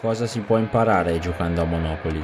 Cosa si può imparare giocando a Monopoli?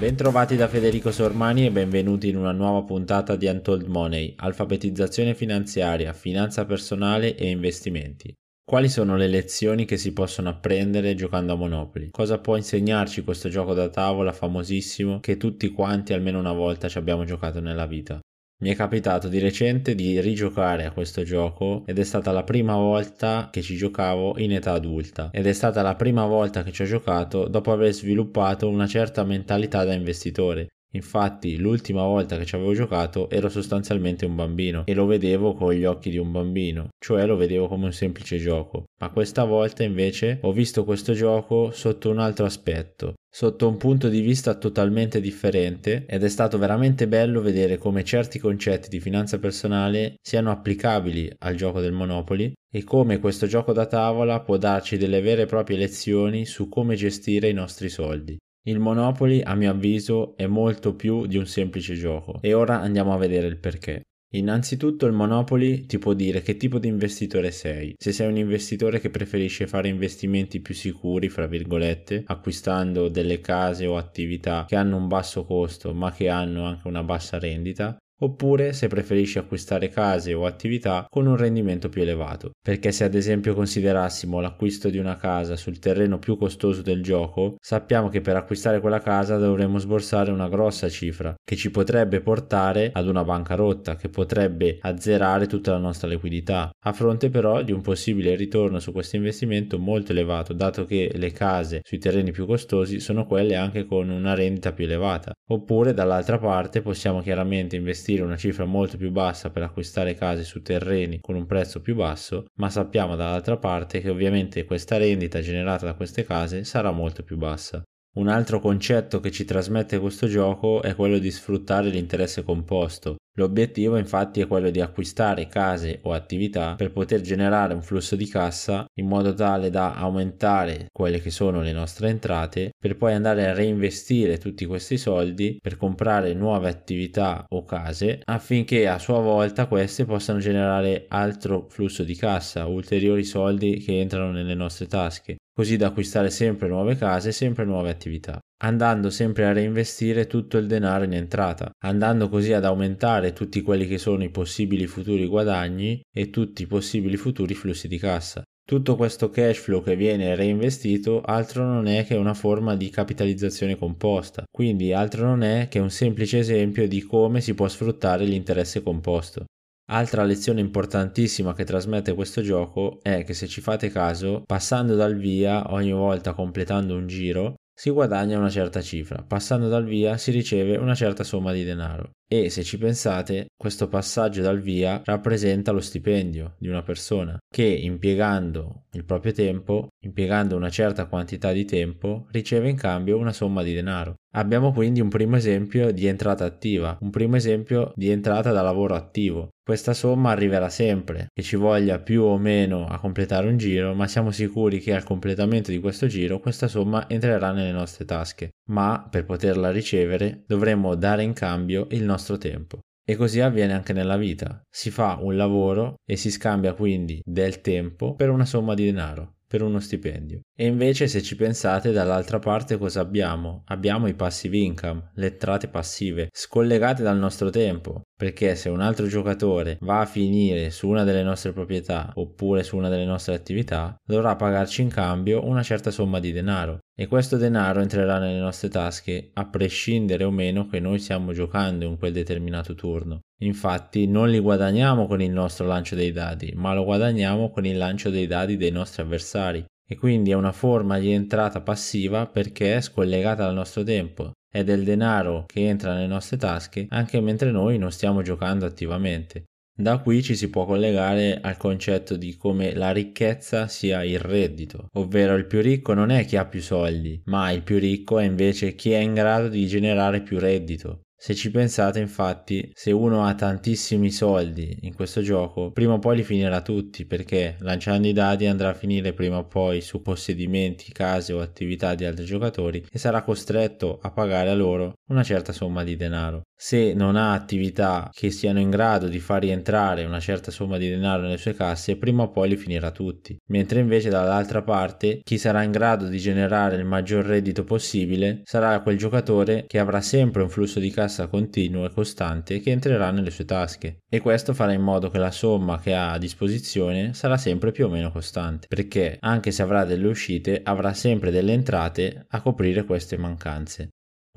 Bentrovati da Federico Sormani e benvenuti in una nuova puntata di Untold Money, alfabetizzazione finanziaria, finanza personale e investimenti. Quali sono le lezioni che si possono apprendere giocando a Monopoli? Cosa può insegnarci questo gioco da tavola famosissimo che tutti quanti almeno una volta ci abbiamo giocato nella vita? Mi è capitato di recente di rigiocare a questo gioco ed è stata la prima volta che ci giocavo in età adulta ed è stata la prima volta che ci ho giocato dopo aver sviluppato una certa mentalità da investitore Infatti, l'ultima volta che ci avevo giocato ero sostanzialmente un bambino e lo vedevo con gli occhi di un bambino, cioè lo vedevo come un semplice gioco. Ma questa volta invece ho visto questo gioco sotto un altro aspetto, sotto un punto di vista totalmente differente ed è stato veramente bello vedere come certi concetti di finanza personale siano applicabili al gioco del Monopoli e come questo gioco da tavola può darci delle vere e proprie lezioni su come gestire i nostri soldi. Il Monopoly, a mio avviso, è molto più di un semplice gioco e ora andiamo a vedere il perché. Innanzitutto il Monopoly ti può dire che tipo di investitore sei. Se sei un investitore che preferisce fare investimenti più sicuri, fra virgolette, acquistando delle case o attività che hanno un basso costo ma che hanno anche una bassa rendita, oppure se preferisci acquistare case o attività con un rendimento più elevato. Perché se ad esempio considerassimo l'acquisto di una casa sul terreno più costoso del gioco, sappiamo che per acquistare quella casa dovremmo sborsare una grossa cifra che ci potrebbe portare ad una bancarotta che potrebbe azzerare tutta la nostra liquidità, a fronte però di un possibile ritorno su questo investimento molto elevato, dato che le case sui terreni più costosi sono quelle anche con una rendita più elevata. Oppure dall'altra parte possiamo chiaramente investire investire una cifra molto più bassa per acquistare case su terreni con un prezzo più basso, ma sappiamo dall'altra parte che ovviamente questa rendita generata da queste case sarà molto più bassa. Un altro concetto che ci trasmette questo gioco è quello di sfruttare l'interesse composto. L'obiettivo infatti è quello di acquistare case o attività per poter generare un flusso di cassa in modo tale da aumentare quelle che sono le nostre entrate per poi andare a reinvestire tutti questi soldi per comprare nuove attività o case affinché a sua volta queste possano generare altro flusso di cassa, ulteriori soldi che entrano nelle nostre tasche così da acquistare sempre nuove case e sempre nuove attività, andando sempre a reinvestire tutto il denaro in entrata, andando così ad aumentare tutti quelli che sono i possibili futuri guadagni e tutti i possibili futuri flussi di cassa. Tutto questo cash flow che viene reinvestito altro non è che una forma di capitalizzazione composta, quindi altro non è che un semplice esempio di come si può sfruttare l'interesse composto. Altra lezione importantissima che trasmette questo gioco è che se ci fate caso, passando dal via ogni volta completando un giro, si guadagna una certa cifra, passando dal via si riceve una certa somma di denaro e se ci pensate questo passaggio dal via rappresenta lo stipendio di una persona che impiegando il proprio tempo, impiegando una certa quantità di tempo, riceve in cambio una somma di denaro. Abbiamo quindi un primo esempio di entrata attiva, un primo esempio di entrata da lavoro attivo. Questa somma arriverà sempre, che ci voglia più o meno a completare un giro, ma siamo sicuri che al completamento di questo giro questa somma entrerà nelle nostre tasche. Ma per poterla ricevere dovremo dare in cambio il nostro tempo. E così avviene anche nella vita. Si fa un lavoro e si scambia quindi del tempo per una somma di denaro per uno stipendio. E invece se ci pensate dall'altra parte cosa abbiamo? Abbiamo i passive income, le entrate passive, scollegate dal nostro tempo, perché se un altro giocatore va a finire su una delle nostre proprietà oppure su una delle nostre attività, dovrà pagarci in cambio una certa somma di denaro e questo denaro entrerà nelle nostre tasche a prescindere o meno che noi stiamo giocando in quel determinato turno. Infatti non li guadagniamo con il nostro lancio dei dadi, ma lo guadagniamo con il lancio dei dadi dei nostri avversari e quindi è una forma di entrata passiva perché è scollegata dal nostro tempo. È del denaro che entra nelle nostre tasche anche mentre noi non stiamo giocando attivamente. Da qui ci si può collegare al concetto di come la ricchezza sia il reddito, ovvero il più ricco non è chi ha più soldi, ma il più ricco è invece chi è in grado di generare più reddito. Se ci pensate, infatti, se uno ha tantissimi soldi in questo gioco, prima o poi li finirà tutti, perché lanciando i dadi andrà a finire prima o poi su possedimenti, case o attività di altri giocatori e sarà costretto a pagare a loro una certa somma di denaro. Se non ha attività che siano in grado di far rientrare una certa somma di denaro nelle sue casse, prima o poi li finirà tutti. Mentre invece dall'altra parte, chi sarà in grado di generare il maggior reddito possibile sarà quel giocatore che avrà sempre un flusso di cassa continuo e costante che entrerà nelle sue tasche. E questo farà in modo che la somma che ha a disposizione sarà sempre più o meno costante, perché anche se avrà delle uscite, avrà sempre delle entrate a coprire queste mancanze.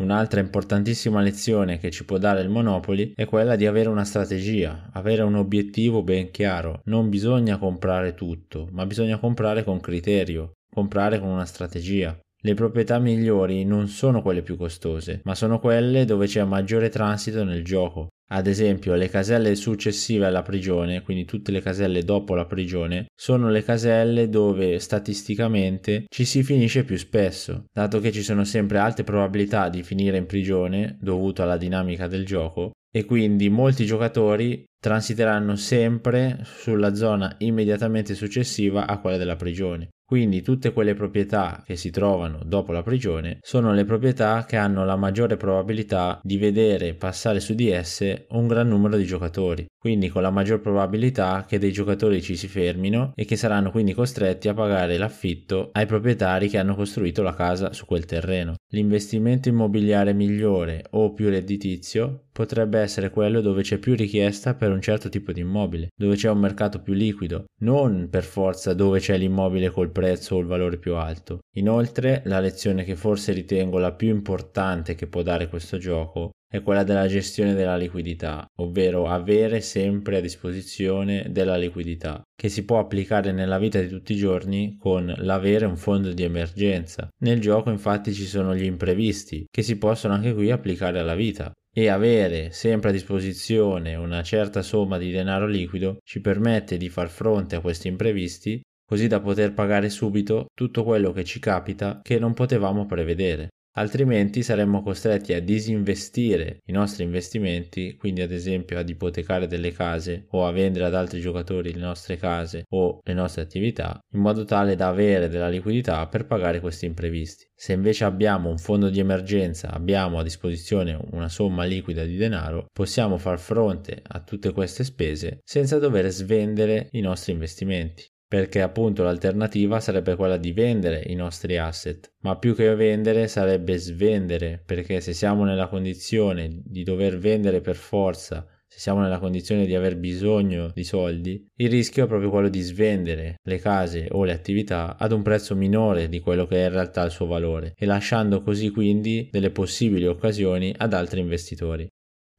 Un'altra importantissima lezione che ci può dare il Monopoli è quella di avere una strategia, avere un obiettivo ben chiaro. Non bisogna comprare tutto, ma bisogna comprare con criterio, comprare con una strategia. Le proprietà migliori non sono quelle più costose, ma sono quelle dove c'è maggiore transito nel gioco. Ad esempio, le caselle successive alla prigione, quindi tutte le caselle dopo la prigione, sono le caselle dove statisticamente ci si finisce più spesso, dato che ci sono sempre alte probabilità di finire in prigione dovuto alla dinamica del gioco e quindi molti giocatori transiteranno sempre sulla zona immediatamente successiva a quella della prigione. Quindi tutte quelle proprietà che si trovano dopo la prigione sono le proprietà che hanno la maggiore probabilità di vedere passare su di esse un gran numero di giocatori, quindi con la maggior probabilità che dei giocatori ci si fermino e che saranno quindi costretti a pagare l'affitto ai proprietari che hanno costruito la casa su quel terreno. L'investimento immobiliare migliore o più redditizio potrebbe essere quello dove c'è più richiesta per un certo tipo di immobile, dove c'è un mercato più liquido, non per forza dove c'è l'immobile col prezzo o il valore più alto. Inoltre, la lezione che forse ritengo la più importante che può dare questo gioco è quella della gestione della liquidità, ovvero avere sempre a disposizione della liquidità, che si può applicare nella vita di tutti i giorni con l'avere un fondo di emergenza. Nel gioco infatti ci sono gli imprevisti, che si possono anche qui applicare alla vita e avere sempre a disposizione una certa somma di denaro liquido ci permette di far fronte a questi imprevisti così da poter pagare subito tutto quello che ci capita che non potevamo prevedere altrimenti saremmo costretti a disinvestire i nostri investimenti, quindi ad esempio ad ipotecare delle case o a vendere ad altri giocatori le nostre case o le nostre attività, in modo tale da avere della liquidità per pagare questi imprevisti. Se invece abbiamo un fondo di emergenza, abbiamo a disposizione una somma liquida di denaro, possiamo far fronte a tutte queste spese senza dover svendere i nostri investimenti perché appunto l'alternativa sarebbe quella di vendere i nostri asset, ma più che vendere sarebbe svendere, perché se siamo nella condizione di dover vendere per forza, se siamo nella condizione di aver bisogno di soldi, il rischio è proprio quello di svendere le case o le attività ad un prezzo minore di quello che è in realtà il suo valore e lasciando così quindi delle possibili occasioni ad altri investitori.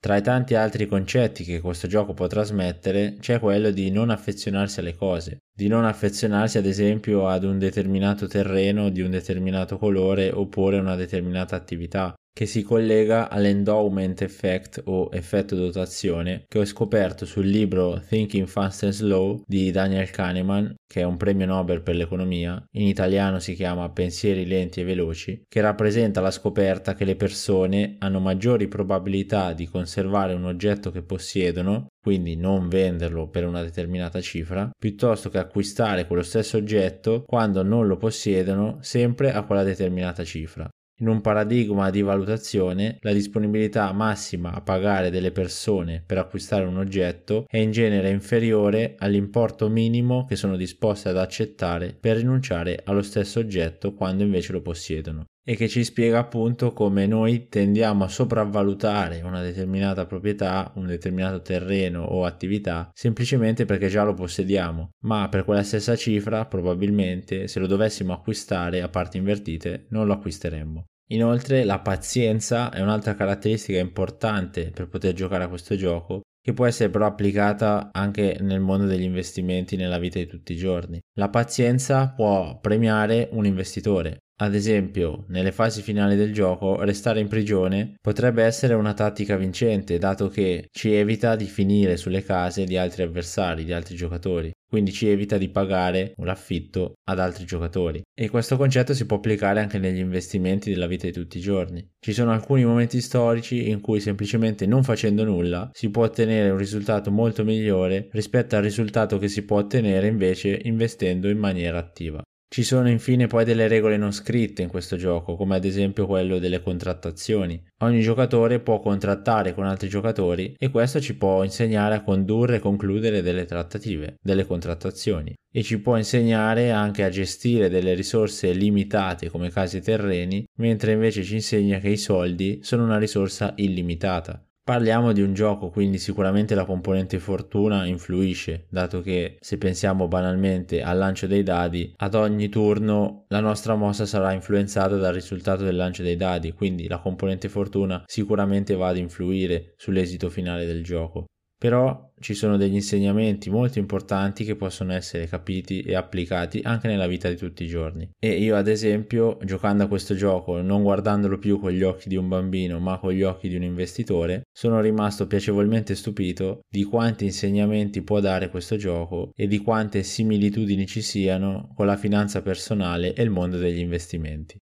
Tra i tanti altri concetti che questo gioco può trasmettere c'è quello di non affezionarsi alle cose, di non affezionarsi ad esempio ad un determinato terreno di un determinato colore oppure una determinata attività, che si collega all'endowment effect o effetto dotazione che ho scoperto sul libro Thinking Fast and Slow di Daniel Kahneman, che è un premio Nobel per l'economia, in italiano si chiama Pensieri lenti e veloci, che rappresenta la scoperta che le persone hanno maggiori probabilità di conservare un oggetto che possiedono, quindi non venderlo per una determinata cifra, piuttosto che acquistare quello stesso oggetto quando non lo possiedono sempre a quella determinata cifra. In un paradigma di valutazione, la disponibilità massima a pagare delle persone per acquistare un oggetto è in genere inferiore all'importo minimo che sono disposte ad accettare per rinunciare allo stesso oggetto quando invece lo possiedono e che ci spiega appunto come noi tendiamo a sopravvalutare una determinata proprietà, un determinato terreno o attività semplicemente perché già lo possediamo, ma per quella stessa cifra probabilmente se lo dovessimo acquistare a parti invertite non lo acquisteremmo. Inoltre la pazienza è un'altra caratteristica importante per poter giocare a questo gioco che può essere però applicata anche nel mondo degli investimenti nella vita di tutti i giorni. La pazienza può premiare un investitore, Ad esempio, nelle fasi finali del gioco, restare in prigione potrebbe essere una tattica vincente, dato che ci evita di finire sulle case di altri avversari, di altri giocatori quindi ci evita di pagare l'affitto ad altri giocatori. E questo concetto si può applicare anche negli investimenti della vita di tutti i giorni. Ci sono alcuni momenti storici in cui semplicemente non facendo nulla si può ottenere un risultato molto migliore rispetto al risultato che si può ottenere invece investendo in maniera attiva. Ci sono infine poi delle regole non scritte in questo gioco, come ad esempio quello delle contrattazioni. Ogni giocatore può contrattare con altri giocatori e questo ci può insegnare a condurre e concludere delle trattative, delle contrattazioni e ci può insegnare anche a gestire delle risorse limitate come case e terreni, mentre invece ci insegna che i soldi sono una risorsa illimitata. Parliamo di un gioco, quindi sicuramente la componente fortuna influisce, dato che se pensiamo banalmente al lancio dei dadi, ad ogni turno la nostra mossa sarà influenzata dal risultato del lancio dei dadi, quindi la componente fortuna sicuramente va ad influire sull'esito finale del gioco. Però ci sono degli insegnamenti molto importanti che possono essere capiti e applicati anche nella vita di tutti i giorni. E io ad esempio, giocando a questo gioco, non guardandolo più con gli occhi di un bambino, ma con gli occhi di un investitore, sono rimasto piacevolmente stupito di quanti insegnamenti può dare questo gioco e di quante similitudini ci siano con la finanza personale e il mondo degli investimenti.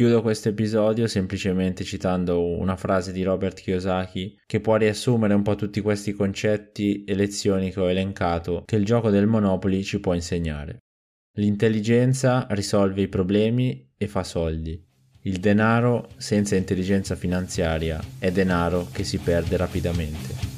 Chiudo questo episodio semplicemente citando una frase di Robert Kiyosaki che può riassumere un po' tutti questi concetti e lezioni che ho elencato che il gioco del Monopoly ci può insegnare. L'intelligenza risolve i problemi e fa soldi. Il denaro senza intelligenza finanziaria è denaro che si perde rapidamente.